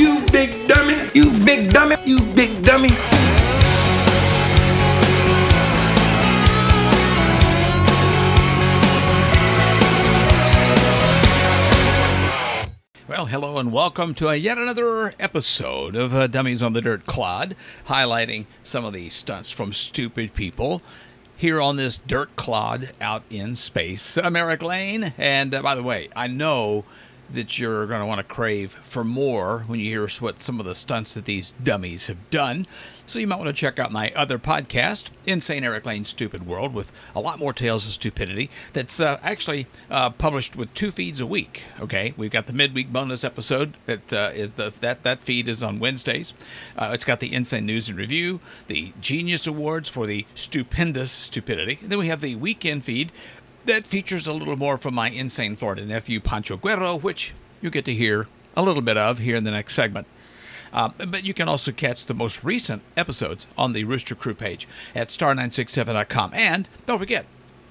You big dummy. You big dummy. You big dummy. Well, hello and welcome to a yet another episode of uh, Dummies on the Dirt Clod, highlighting some of the stunts from stupid people here on this dirt clod out in space. I'm Erik Lane, and uh, by the way, I know that you're going to want to crave for more when you hear what some of the stunts that these dummies have done. So you might want to check out my other podcast, Insane Erik Lane's Stupid World, with a lot more tales of stupidity. That's uh, actually uh, published with two feeds a week. Okay, we've got the midweek bonus episode that uh, is the that that feed is on Wednesdays. Uh, it's got the Insane News and Review, the Genius Awards for the stupendous stupidity. And then we have the weekend feed that features a little more from my insane Florida nephew, Pancho Guerrero, which you get to hear a little bit of here in the next segment. Uh, but you can also catch the most recent episodes on the Rooster Crew page at star967.com. And don't forget,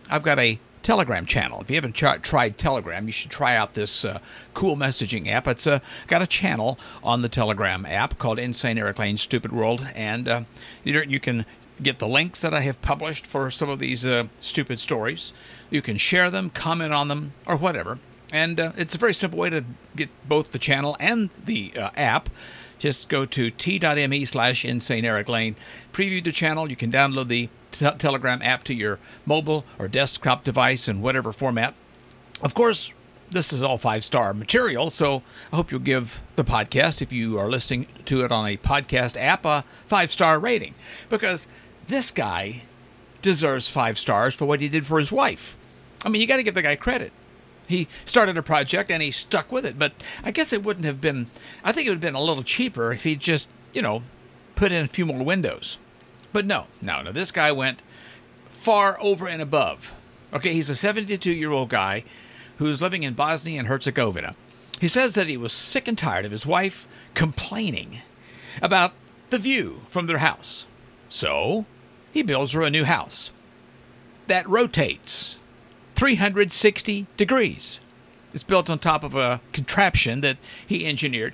I've got a Telegram channel. If you haven't tried Telegram, you should try out this uh, cool messaging app. It's uh, got a channel on the Telegram app called Insane Erik Lane Stupid World, and uh, you can get the links that I have published for some of these uh, stupid stories. You can share them, comment on them, or whatever. And uh, it's a very simple way to get both the channel and the uh, app. Just go to t.me slash insane Erik Lane. Preview the channel. You can download the t- Telegram app to your mobile or desktop device in whatever format. Of course, this is all five star material, so I hope you'll give the podcast, if you are listening to it on a podcast app, a five star rating. Because this guy deserves five stars for what he did for his wife. I mean, you got to give the guy credit. He started a project and he stuck with it, but I guess it wouldn't have been, I think it would have been a little cheaper if he just, you know, put in a few more windows. But no, no, no, this guy went far over and above. Okay, he's a 72 year old guy who's living in Bosnia and Herzegovina. He says that he was sick and tired of his wife complaining about the view from their house. So he builds her a new house that rotates 360 degrees. It's built on top of a contraption that he engineered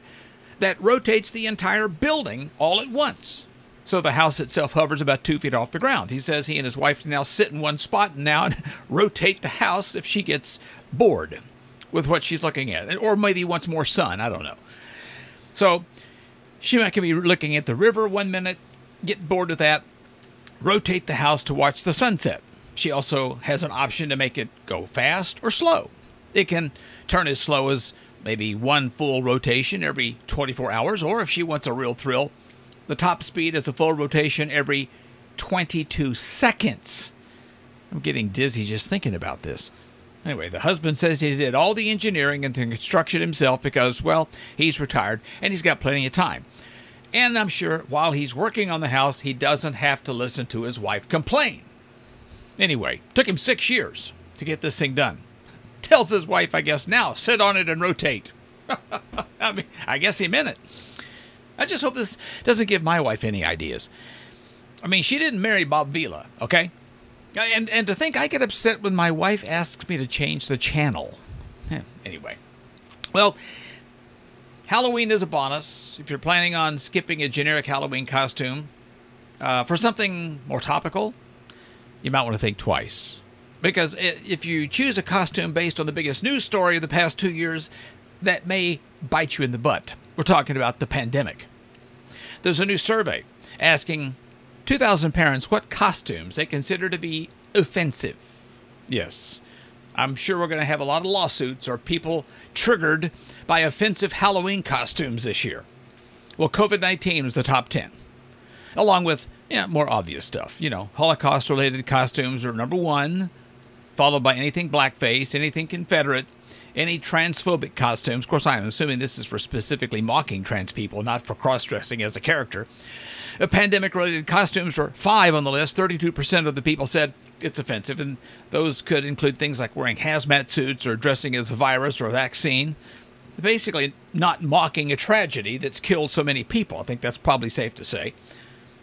that rotates the entire building all at once. So the house itself hovers about two feet off the ground. He says he and his wife can now sit in one spot and now rotate the house if she gets bored with what she's looking at, or maybe wants more sun. I don't know. So she might be looking at the river one minute, get bored with that, rotate the house to watch the sunset. She also has an option to make it go fast or slow. It can turn as slow as maybe one full rotation every 24 hours, or if she wants a real thrill, the top speed is a full rotation every 22 seconds. I'm getting dizzy just thinking about this. Anyway, the husband says he did all the engineering and the construction himself because, well, he's retired and he's got plenty of time. And I'm sure while he's working on the house, he doesn't have to listen to his wife complain. Anyway, took him six years to get this thing done. Tells his wife, I guess, now sit on it and rotate. I mean, I guess he meant it. I just hope this doesn't give my wife any ideas. I mean, she didn't marry Bob Vila, okay? And and to think I get upset when my wife asks me to change the channel. Anyway, well, Halloween is upon us. If you're planning on skipping a generic Halloween costume uh, for something more topical, you might want to think twice. Because if you choose a costume based on the biggest news story of the past two years, that may bite you in the butt. We're talking about the pandemic. There's a new survey asking 2,000 parents what costumes they consider to be offensive. Yes, I'm sure we're going to have a lot of lawsuits or people triggered by offensive Halloween costumes this year. Well, COVID 19 was the top 10, along with yeah, more obvious stuff. You know, Holocaust related costumes are number one, followed by anything blackface, anything Confederate, any transphobic costumes. Of course, I'm assuming this is for specifically mocking trans people, not for cross dressing as a character. Pandemic related costumes were five on the list. 32% of the people said it's offensive, and those could include things like wearing hazmat suits or dressing as a virus or a vaccine. Basically, not mocking a tragedy that's killed so many people. I think that's probably safe to say.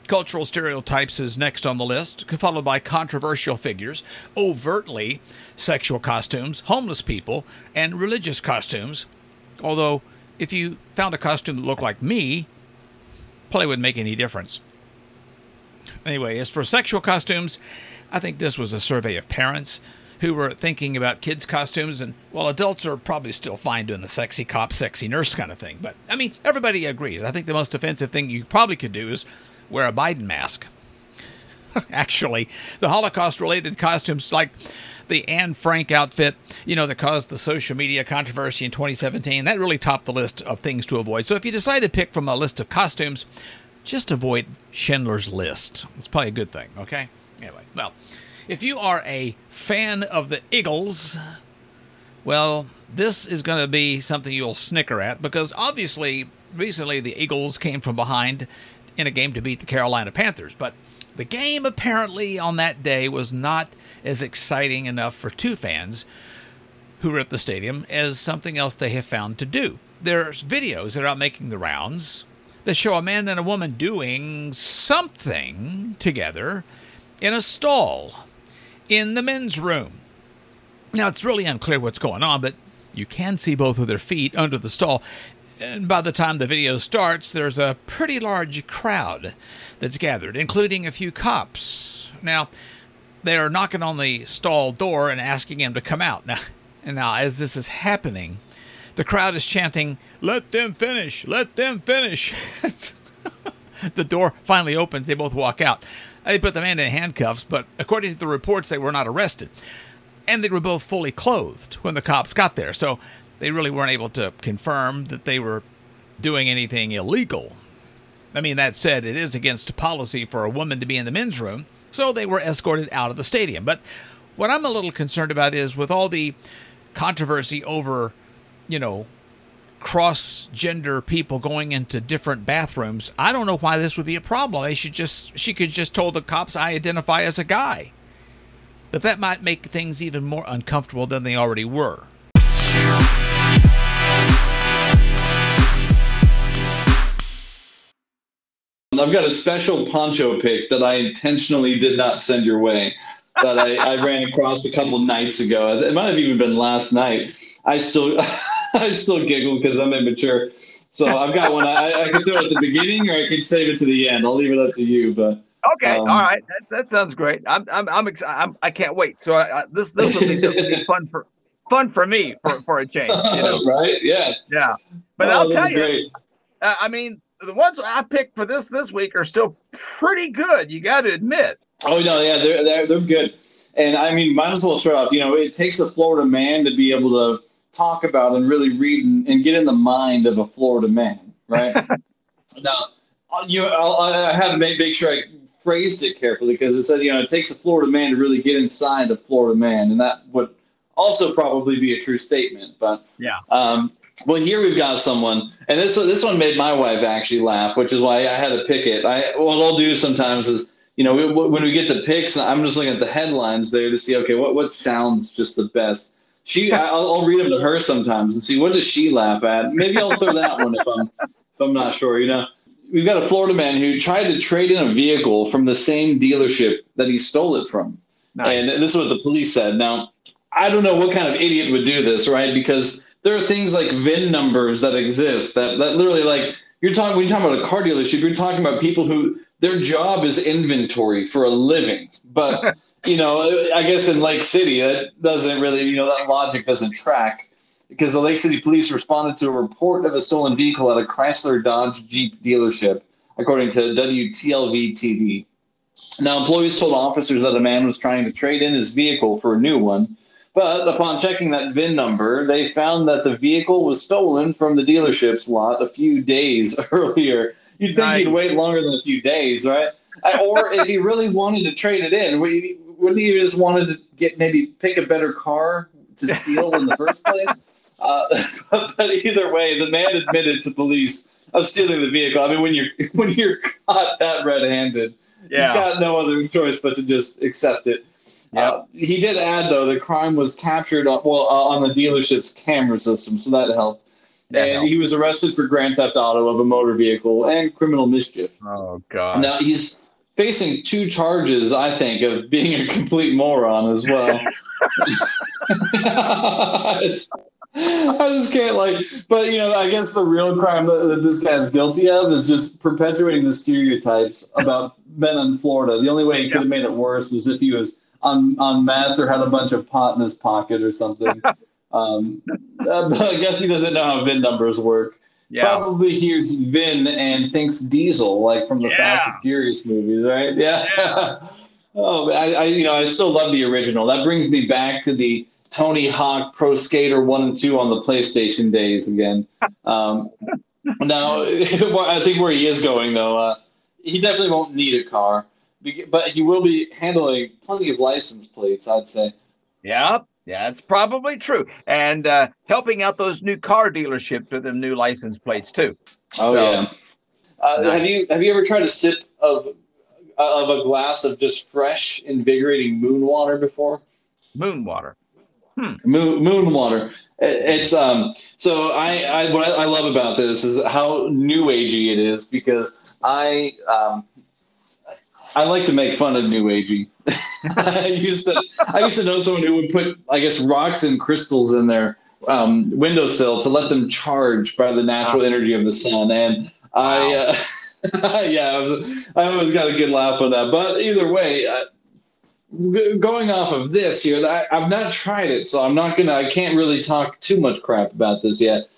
Cultural stereotypes is next on the list, followed by controversial figures, overtly sexual costumes, homeless people, and religious costumes. Although if you found a costume that looked like me, probably wouldn't make any difference. Anyway, as for sexual costumes, I think this was a survey of parents who were thinking about kids' costumes, and well, adults are probably still fine doing the sexy cop, sexy nurse kind of thing. But I mean, everybody agrees. I think the most offensive thing you probably could do is wear a Biden mask. Actually, the Holocaust related costumes like the Anne Frank outfit, you know, that caused the social media controversy in 2017, that really topped the list of things to avoid. So if you decide to pick from a list of costumes, just avoid Schindler's List. It's probably a good thing, okay? Anyway, well, if you are a fan of the Eagles, well, this is going to be something you'll snicker at because obviously, recently the Eagles came from behind in a game to beat the Carolina Panthers. But the game apparently on that day was not as exciting enough for two fans who were at the stadium as something else they have found to do. There's videos that are out making the rounds that show a man and a woman doing something together in a stall in the men's room. Now, it's really unclear what's going on, but you can see both of their feet under the stall. And by the time the video starts, there's a pretty large crowd that's gathered, including a few cops. Now, they are knocking on the stall door and asking him to come out. Now, and now as this is happening, the crowd is chanting, "Let them finish! Let them finish!" the door finally opens. They both walk out. They put the man in handcuffs, but according to the reports, they were not arrested. And they were both fully clothed when the cops got there. So they really weren't able to confirm that they were doing anything illegal. I mean, that said, it is against policy for a woman to be in the men's room, so they were escorted out of the stadium. But what I'm a little concerned about is with all the controversy over, you know, cross gender people going into different bathrooms. I don't know why this would be a problem. They should just she could just told the cops I identify as a guy. But that might make things even more uncomfortable than they already were. I've got a special Pancho pick that I intentionally did not send your way that I, I ran across a couple nights ago. It might have even been last night. I still I still giggle because I'm immature. So I've got one. I, I can throw it at the beginning, or I can save it to the end. I'll leave it up to you. But okay, um, all right, that, that, sounds great. I'm I'm I'm, ex- I'm I can't wait. So I, I, this this will be, this will be fun for fun for me for, for a change. You know? right? Yeah. Yeah. But oh, I'll tell you, great. I mean, the ones I picked for this this week are still pretty good. You got to admit. Oh no, yeah, they're they're they're good. And I mean, might as well start off. You know, it takes a Florida man to be able to talk about and really read and, and get in the mind of a Florida man, right? now, you, I'll, I had to make, make sure I phrased it carefully because it said, you know, it takes a Florida man to really get inside a Florida man, and that would also probably be a true statement. But yeah. Um, well, here we've got someone, and this this one made my wife actually laugh, which is why I had to pick it. I what I'll do sometimes is, you know, when we get the picks, I'm just looking at the headlines there to see, okay, what what sounds just the best she I'll, I'll, read them to her sometimes and see what does she laugh at. Maybe I'll throw that one if I'm if I'm not sure. You know, we've got a Florida man who tried to trade in a vehicle from the same dealership that he stole it from, nice. and this is what the police said. Now, I don't know what kind of idiot would do this, right? Because there are things like VIN numbers that exist that that literally like you're talking when you're talking about a car dealership, you're talking about people who their job is inventory for a living, but you know, I guess in Lake City, that doesn't really, you know, that logic doesn't track because the Lake City police responded to a report of a stolen vehicle at a Chrysler Dodge Jeep dealership, according to WTLV TV. Now, employees told officers that a man was trying to trade in his vehicle for a new one, but upon checking that VIN number, they found that the vehicle was stolen from the dealership's lot a few days earlier. You'd think he'd wait longer than a few days, right? or if he really wanted to trade it in, wouldn't he just wanted to get maybe pick a better car to steal in the first place? Uh, but, either way, the man admitted to police of stealing the vehicle. I mean, when you're when you're caught that red-handed, yeah. you've got no other choice but to just accept it. Yeah. Uh, he did add though the crime was captured on, well uh, on the dealership's camera system, so that helped. And he was arrested for grand theft auto of a motor vehicle and criminal mischief. Oh God! Now he's facing two charges, I think, of being a complete moron as well. I just can't like, but you know, I guess the real crime that, that this guy's guilty of is just perpetuating the stereotypes about men in Florida. The only way he could have made it worse was if he was on on meth or had a bunch of pot in his pocket or something. um, uh, but I guess he doesn't know how VIN numbers work. Yeah. Probably hears VIN and thinks Diesel, like from the Yeah. Fast and Furious movies, right? Yeah. Yeah. oh, I, I, you know, I still love the original. That brings me back to the Tony Hawk Pro Skater One and Two on the PlayStation days again. Um, now, I think where he is going though, uh, he definitely won't need a car, but he will be handling plenty of license plates. I'd say. Yeah, yeah, it's probably true. And uh, helping out those new car dealerships with them new license plates too. Oh So- yeah. Uh, Nice. Have you have you ever tried a sip of uh, of a glass of just fresh, invigorating moon water before? Moon water. Moon, moon water. It- It's um. So I, I what I love about this is how new agey it is because I um. I like to make fun of new agey. I used to I used to know someone who would put I guess rocks and crystals in their um, windowsill to let them charge by the natural energy of the sun, and I. Uh, yeah, I, was, I always got a good laugh on that. But either way, uh, going off of this here, I, I've not tried it, so I'm not gonna. I can't really talk too much crap about this yet.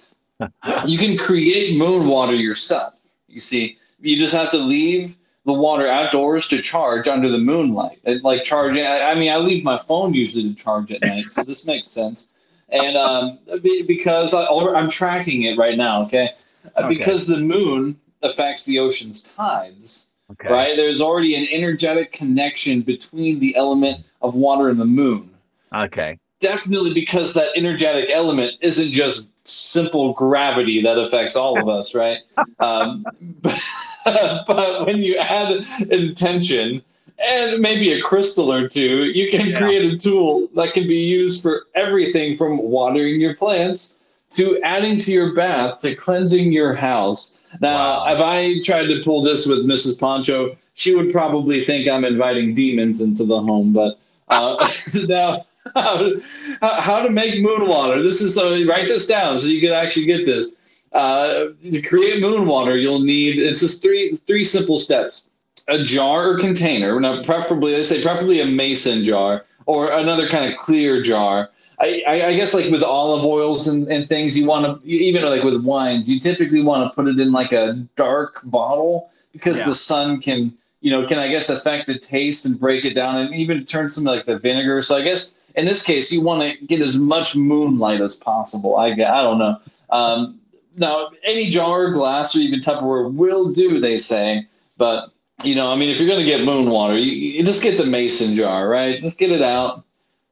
you can create moon water yourself. You see, you just have to leave the water outdoors to charge under the moonlight. It, like charging. I, I mean, I leave my phone usually to charge at night, so this makes sense. And um, because I, I'm tracking it right now, okay? Uh, Okay. Because the moon affects the ocean's tides Okay. right? There's already an energetic connection between the element of water and the moon. Okay. Definitely because that energetic element isn't just simple gravity that affects all of us, right? Um, but, but when you add intention and maybe a crystal or two, you can Yeah. create a tool that can be used for everything from watering your plants to adding to your bath to cleansing your house. Now, Wow. if I tried to pull this with Mrs. Pancho, she would probably think I'm inviting demons into the home. But uh, now, how, how to make moon water? This is so write this down so you can actually get this. Uh, to create moon water, you'll need it's just three three simple steps: a jar or container. Now, preferably they say preferably a mason jar or another kind of clear jar. I, I, I guess like with olive oils and, and things, you want to even like with wines, you typically want to put it in like a dark bottle because Yeah. the sun can you know can I guess affect the taste and break it down and even turn some like the vinegar. So I guess in this case you want to get as much moonlight as possible. I I don't know. Um, now any jar, glass, or even Tupperware will do. They say, but you know, I mean, if you're going to get moon water, you, you just get the mason jar, right? Just get it out,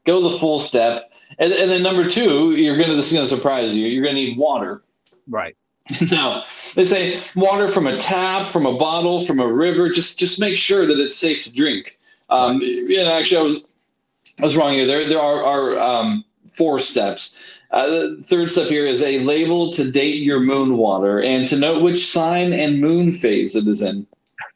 go the full step, and, and then number two, you're going to this is going to surprise you. You're going to need water. Right. now they say water from a tap, from a bottle, from a river. Just just make sure that it's safe to drink. Um, and actually, I was I was wrong here. There there are, are um, four steps. Uh, the third step here is a label to date your moon water and to note which sign and moon phase it is in.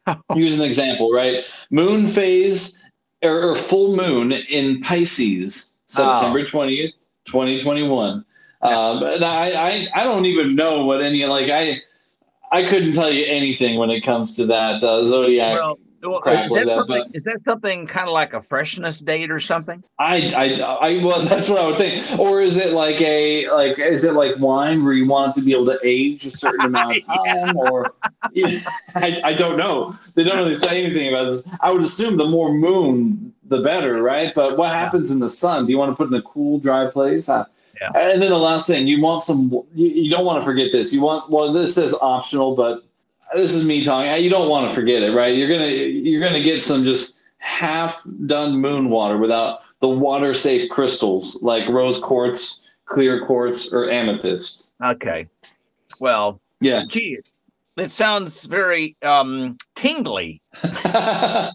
Here's an example, right? Moon phase or, or full moon in Pisces, September 20th, 2021. Um, and I, I, I don't even know what any, like, I, I couldn't tell you anything when it comes to that uh, zodiac. Well, well, crap is, that that, something, is that something kind of like a freshness date or something? I, I, I, well, that's what I would think. Or is it like a, like, is it like wine where you want it to be able to age a certain amount of time? Or I, I don't know. They don't really say anything about this. I would assume the more moon, the better, right? But what happens in the sun? Do you want to put in a cool, dry place? I, Yeah. And then the last thing, you want some. You, you don't want to forget this. You want well, this says optional, but this is me talking. You don't want to forget it, right? You're gonna you're gonna get some just half done moon water without the water safe crystals like rose quartz, clear quartz, or amethyst. Okay. Well, Yeah. gee, it sounds very um tingly. yeah.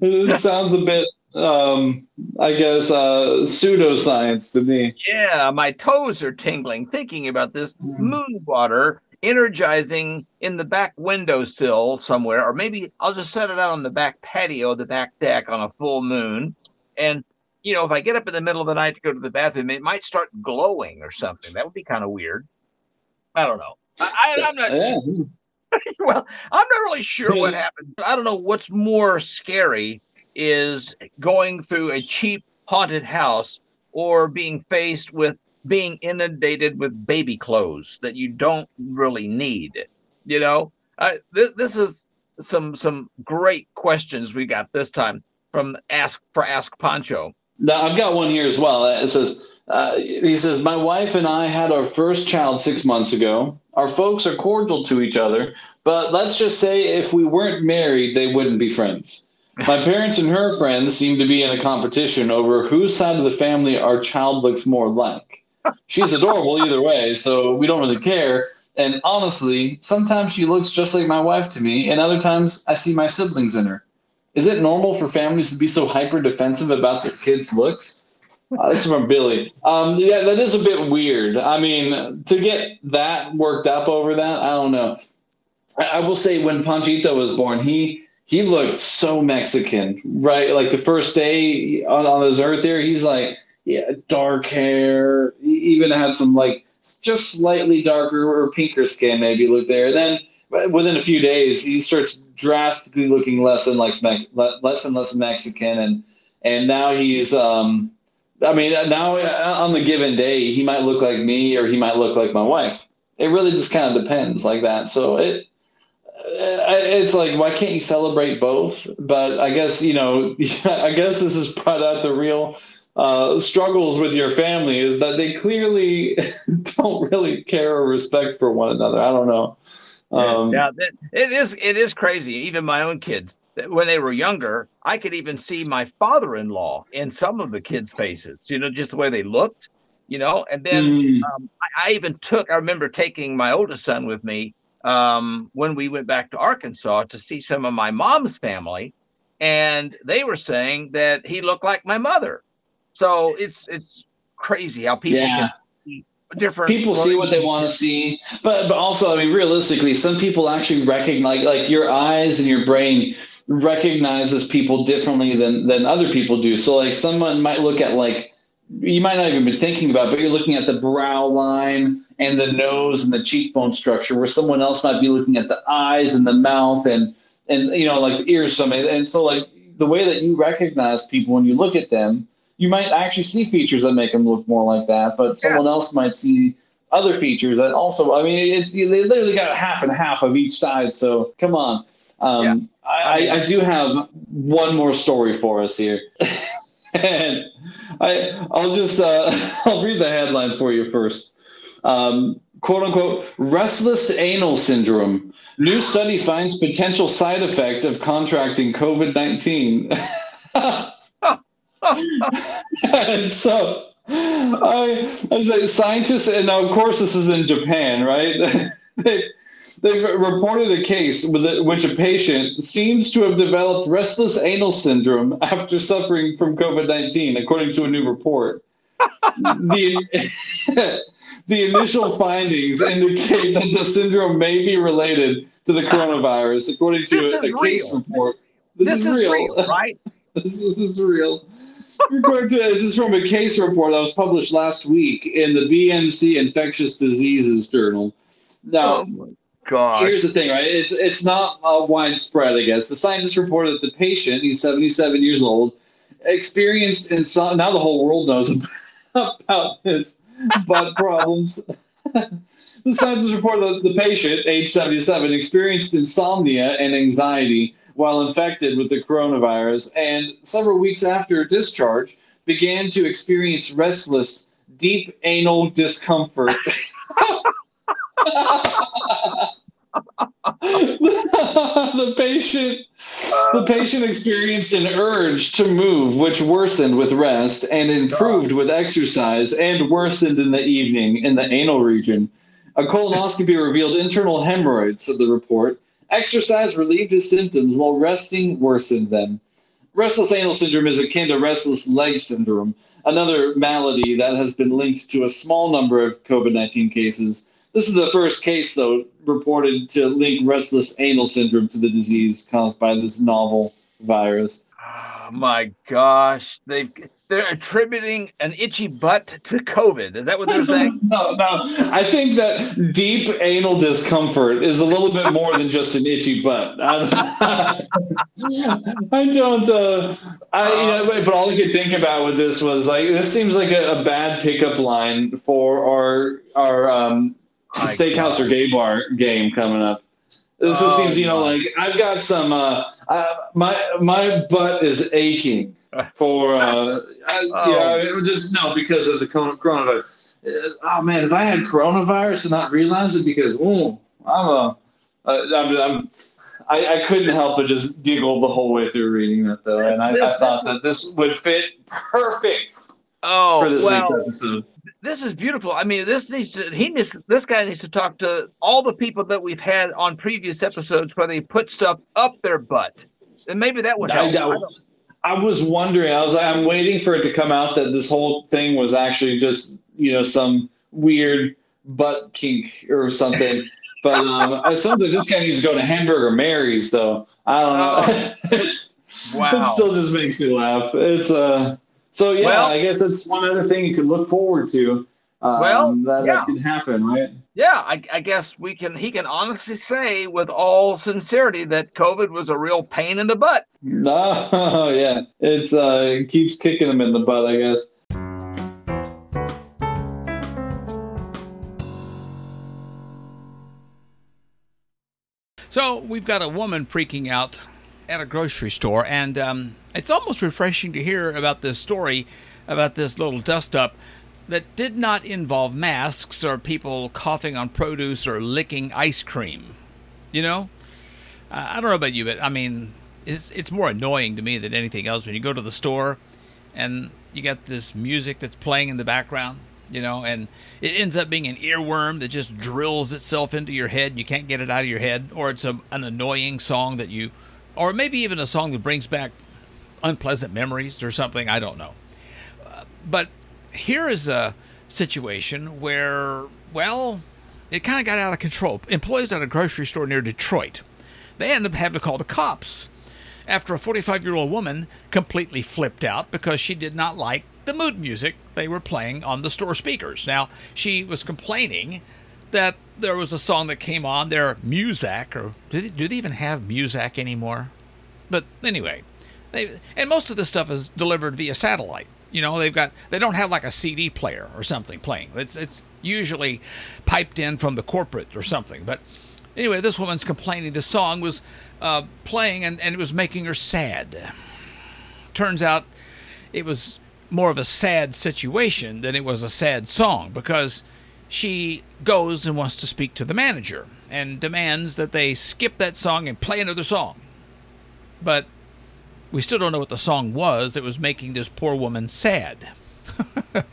It sounds a bit, um, I guess, uh, pseudoscience to me. Yeah, my toes are tingling thinking about this moon water energizing in the back windowsill somewhere, or maybe I'll just set it out on the back patio, the back deck on a full moon, and you know, if I get up in the middle of the night to go to the bathroom, it might start glowing or something. That would be kind of weird. I don't know. I, am not. Yeah. well, I'm not really sure what happened. I don't know what's more scary is going through a cheap haunted house or being faced with being inundated with baby clothes that you don't really need. You know, uh, this is some some great questions we got this time from Ask for Ask Pancho. Now I've got one here as well. It says uh, he says my wife and I had our first child six months ago. Our folks are cordial to each other, but let's just say if we weren't married, they wouldn't be friends. My parents and her friends seem to be in a competition over whose side of the family our child looks more like. She's adorable either way, so we don't really care. And honestly, sometimes she looks just like my wife to me, and other times I see my siblings in her. Is it normal for families to be so hyper defensive about their kids' looks? Uh, this is from Billy. Um, yeah, that is a bit weird. I mean, to get that worked up over that, I don't know. I, I will say when Panchito was born, he he looked so Mexican, right? Like the first day on, on this earth here, he's like, yeah, dark hair. He even had some like just slightly darker or pinker skin maybe look there. Then within a few days, he starts drastically looking less and Mex- less and less Mexican, and and now he's um, I mean now uh, on the given day he might look like me or he might look like my wife. It really just kind of depends like that. So it it's like why can't you celebrate both? But I guess you know I guess this has brought out the real uh, struggles with your family is that they clearly don't really care or respect for one another. I don't know. Um, yeah, yeah, it is. It is crazy. Even my own kids, when they were younger, I could even see my father-in-law in some of the kids' faces. You know, just the way they looked. You know, and then mm. um, I, I, even took. I remember taking my oldest son with me um, when we went back to Arkansas to see some of my mom's family, and they were saying that he looked like my mother. So it's it's crazy how people yeah. can see different people see what they want to see. But but also, I mean, realistically, some people actually recognize like your eyes and your brain recognizes people differently than than other people do. So like someone might look at like you might not even be thinking about, but you're looking at the brow line and the nose and the cheekbone structure, where someone else might be looking at the eyes and the mouth and and you know like the ears. Something and so like the way that you recognize people when you look at them you might actually see features that make them look more like that, but someone yeah. else might see other features that also. I mean, it, they literally got a half and half of each side. So come on. Um, yeah. I, I, I do have one more story for us here, and I I'll just uh, I'll read the headline for you first. Um, quote unquote restless anal syndrome. New study finds potential side effect of contracting COVID nineteen. and so I, I was like, scientists, and now of course this is in Japan, right? they, they've reported a case with which a patient seems to have developed restless anal syndrome after suffering from COVID 19, according to a new report. the, the initial findings indicate that the syndrome may be related to the coronavirus, according to a, a case report. This, this is, is real. real, right? this, is, this is real. According to this is from a case report that was published last week in the BMC Infectious Diseases Journal. Now, oh God. here's the thing, right? It's it's not uh, widespread, I guess. The scientists reported that the patient, he's 77 years old, experienced insomnia. Now the whole world knows about his butt problems. the scientists reported that the patient, age 77, experienced insomnia and anxiety while infected with the coronavirus, and several weeks after discharge, began to experience restless, deep anal discomfort. the patient the patient experienced an urge to move which worsened with rest and improved with exercise and worsened in the evening in the anal region a colonoscopy revealed internal hemorrhoids said the report Exercise relieved his symptoms while resting worsened them. Restless anal syndrome is akin to restless leg syndrome, another malady that has been linked to a small number of COVID 19 cases. This is the first case, though, reported to link restless anal syndrome to the disease caused by this novel virus. Oh my gosh. They've they're attributing an itchy butt to COVID. Is that what they're saying? no, no. I think that deep anal discomfort is a little bit more than just an itchy butt. I don't. I don't uh, I, you know, but all I could think about with this was like this seems like a, a bad pickup line for our our um, steakhouse God. or gay bar game coming up. This oh, seems, you know, like I've got some. Uh, uh, my my butt is aching for. Uh, I, oh. Yeah, just no because of the coronavirus. Uh, oh man, if I had coronavirus and not realize it, because oh, I'm a, I'm, I'm I, I, couldn't help but just giggle the whole way through reading that though, and I, I thought that this would fit perfect oh, for this well, week's episode this is beautiful. I mean, this needs to he needs this guy needs to talk to all the people that we've had on previous episodes where they put stuff up their butt, and maybe that would help. I, I, I was wondering. I was like, I'm waiting for it to come out that this whole thing was actually just you know some weird butt kink or something. But um, it sounds like this guy needs to go to Hamburger Mary's, though. I don't know. Oh, wow. It still just makes me laugh. It's uh so yeah, well, I guess that's one other thing you could look forward to. Um, well, that, yeah. that could happen, right? Yeah, I, I, guess we can. He can honestly say, with all sincerity, that COVID was a real pain in the butt. Oh yeah, it's uh, it keeps kicking him in the butt, I guess. So we've got a woman freaking out at a grocery store, and um, it's almost refreshing to hear about this story about this little dust up that did not involve masks or people coughing on produce or licking ice cream. You know, I don't know about you, but I mean, it's it's more annoying to me than anything else when you go to the store and you got this music that's playing in the background. You know, and it ends up being an earworm that just drills itself into your head. You can't get it out of your head, or it's a, an annoying song that you or maybe even a song that brings back unpleasant memories or something. I don't know. Uh, but here is a situation where, well, it kind of got out of control. Employees at a grocery store near Detroit, they ended up having to call the cops after a 45 year old woman completely flipped out because she did not like the mood music they were playing on the store speakers. Now, she was complaining that there was a song that came on there, Muzak, or do they, do they even have Muzak anymore? But anyway, they and most of this stuff is delivered via satellite. You know, they've got they don't have like a CD player or something playing. It's it's usually piped in from the corporate or something. But anyway, this woman's complaining the song was uh, playing and, and it was making her sad. Turns out it was more of a sad situation than it was a sad song because she goes and wants to speak to the manager and demands that they skip that song and play another song. But we still don't know what the song was that was making this poor woman sad.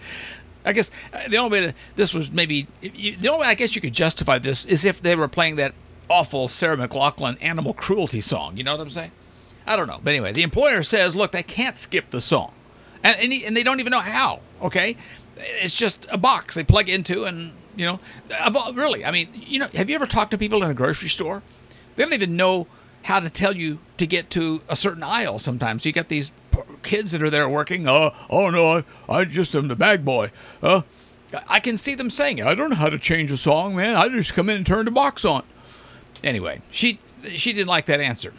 I guess uh, the only way to, this was maybe the only way I guess you could justify this is if they were playing that awful Sarah McLachlan animal cruelty song. You know what I'm saying? I don't know. But anyway, the employer says, look, they can't skip the song. And, and, and they don't even know how. Okay it's just a box they plug into, and you know, really, I mean, you know, have you ever talked to people in a grocery store? They don't even know how to tell you to get to a certain aisle. Sometimes you get these kids that are there working. Uh, oh no, I, I just am the bag boy. Uh, I can see them saying. I don't know how to change a song, man. I just come in and turn the box on. Anyway, she she didn't like that answer,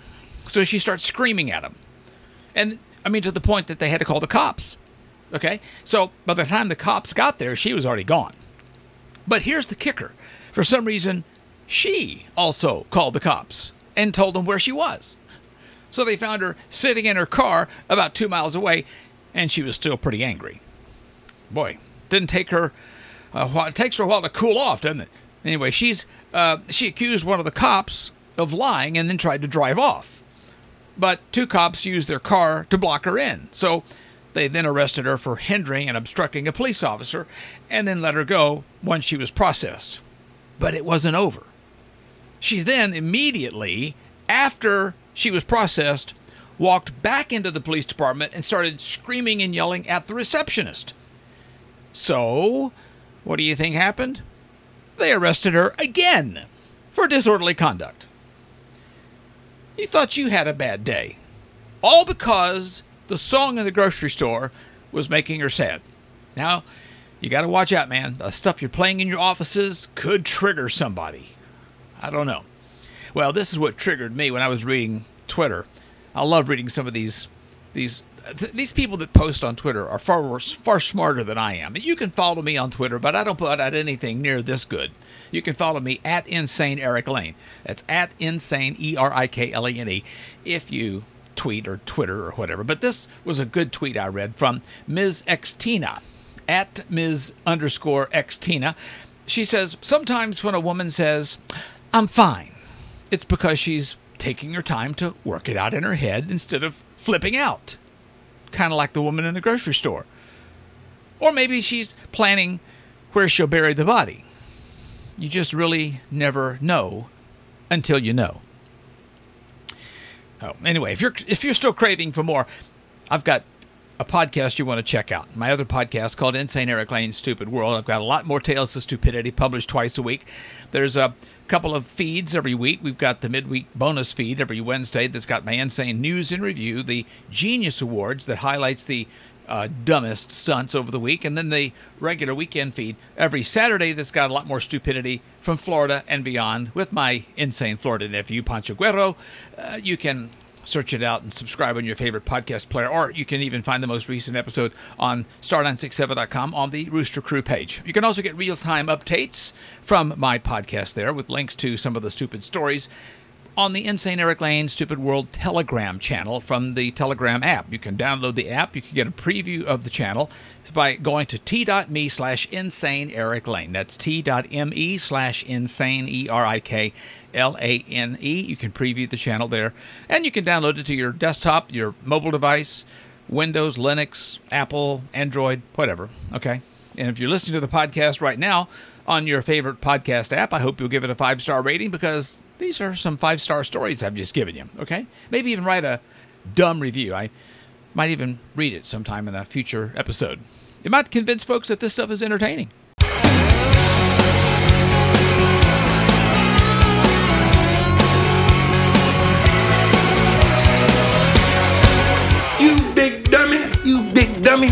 so she starts screaming at him, and I mean to the point that they had to call the cops. Okay? So by the time the cops got there, she was already gone. But here's the kicker for some reason, she also called the cops and told them where she was. So they found her sitting in her car about two miles away, and she was still pretty angry. Boy, didn't take her a while. It takes her a while to cool off, doesn't it? Anyway, she's uh, she accused one of the cops of lying and then tried to drive off. But two cops used their car to block her in. So they then arrested her for hindering and obstructing a police officer and then let her go once she was processed. But it wasn't over. She then immediately, after she was processed, walked back into the police department and started screaming and yelling at the receptionist. So, what do you think happened? They arrested her again for disorderly conduct. You thought you had a bad day. All because the song in the grocery store was making her sad. Now, you got to watch out, man. The stuff you're playing in your offices could trigger somebody. I don't know. Well, this is what triggered me when I was reading Twitter. I love reading some of these these th- these people that post on Twitter are far far smarter than I am. You can follow me on Twitter, but I don't put out anything near this good. You can follow me at Insane Erik Lane. That's at Insane E R I K L A N E. If you tweet or Twitter or whatever. But this was a good tweet I read from Ms. Xtina at Ms. underscore Xtina. She says, Sometimes when a woman says, I'm fine, it's because she's taking her time to work it out in her head instead of flipping out. Kind of like the woman in the grocery store. Or maybe she's planning where she'll bury the body. You just really never know until you know. Oh, anyway, if you're if you're still craving for more, I've got a podcast you want to check out. My other podcast called Insane Erik Lane's Stupid World. I've got a lot more tales of stupidity published twice a week. There's a couple of feeds every week. We've got the midweek bonus feed every Wednesday that's got my insane news and review, the Genius Awards that highlights the uh, dumbest stunts over the week, and then the regular weekend feed every Saturday that's got a lot more stupidity from Florida and beyond with my insane Florida nephew, Pancho Guerrero. Uh, you can search it out and subscribe on your favorite podcast player, or you can even find the most recent episode on star967.com on the Rooster Crew page. You can also get real time updates from my podcast there with links to some of the stupid stories on the Insane Erik Lane Stupid World Telegram channel from the Telegram app. You can download the app. You can get a preview of the channel by going to t.me slash insane Erik Lane. That's t.me slash insane E R I K L A N E. You can preview the channel there. And you can download it to your desktop, your mobile device, Windows, Linux, Apple, Android, whatever. Okay. And if you're listening to the podcast right now on your favorite podcast app, I hope you'll give it a five star rating because these are some five star stories I've just given you. Okay. Maybe even write a dumb review. I might even read it sometime in a future episode. It might convince folks that this stuff is entertaining. You big dummy, you big dummy.